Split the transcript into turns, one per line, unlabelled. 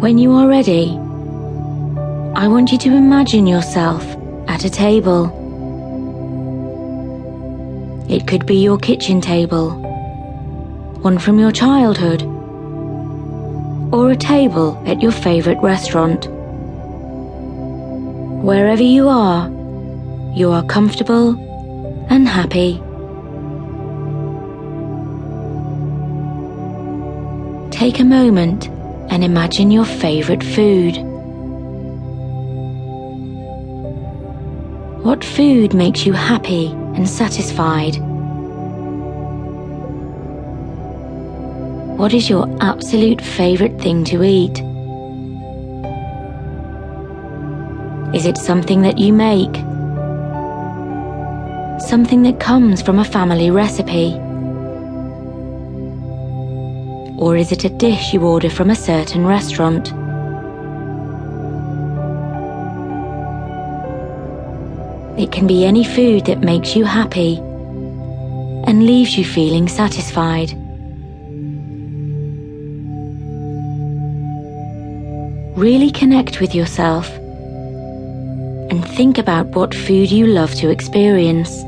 When you are ready, I want you to imagine yourself at a table. It could be your kitchen table, one from your childhood, or a table at your favourite restaurant. Wherever you are, you are comfortable and happy. Take a moment and imagine your favourite food. What food makes you happy and satisfied? What is your absolute favourite thing to eat? Is it something that you make? Something that comes from a family recipe? Or is it a dish you order from a certain restaurant? It can be any food that makes you happy and leaves you feeling satisfied. Really connect with yourself and think about what food you love to experience.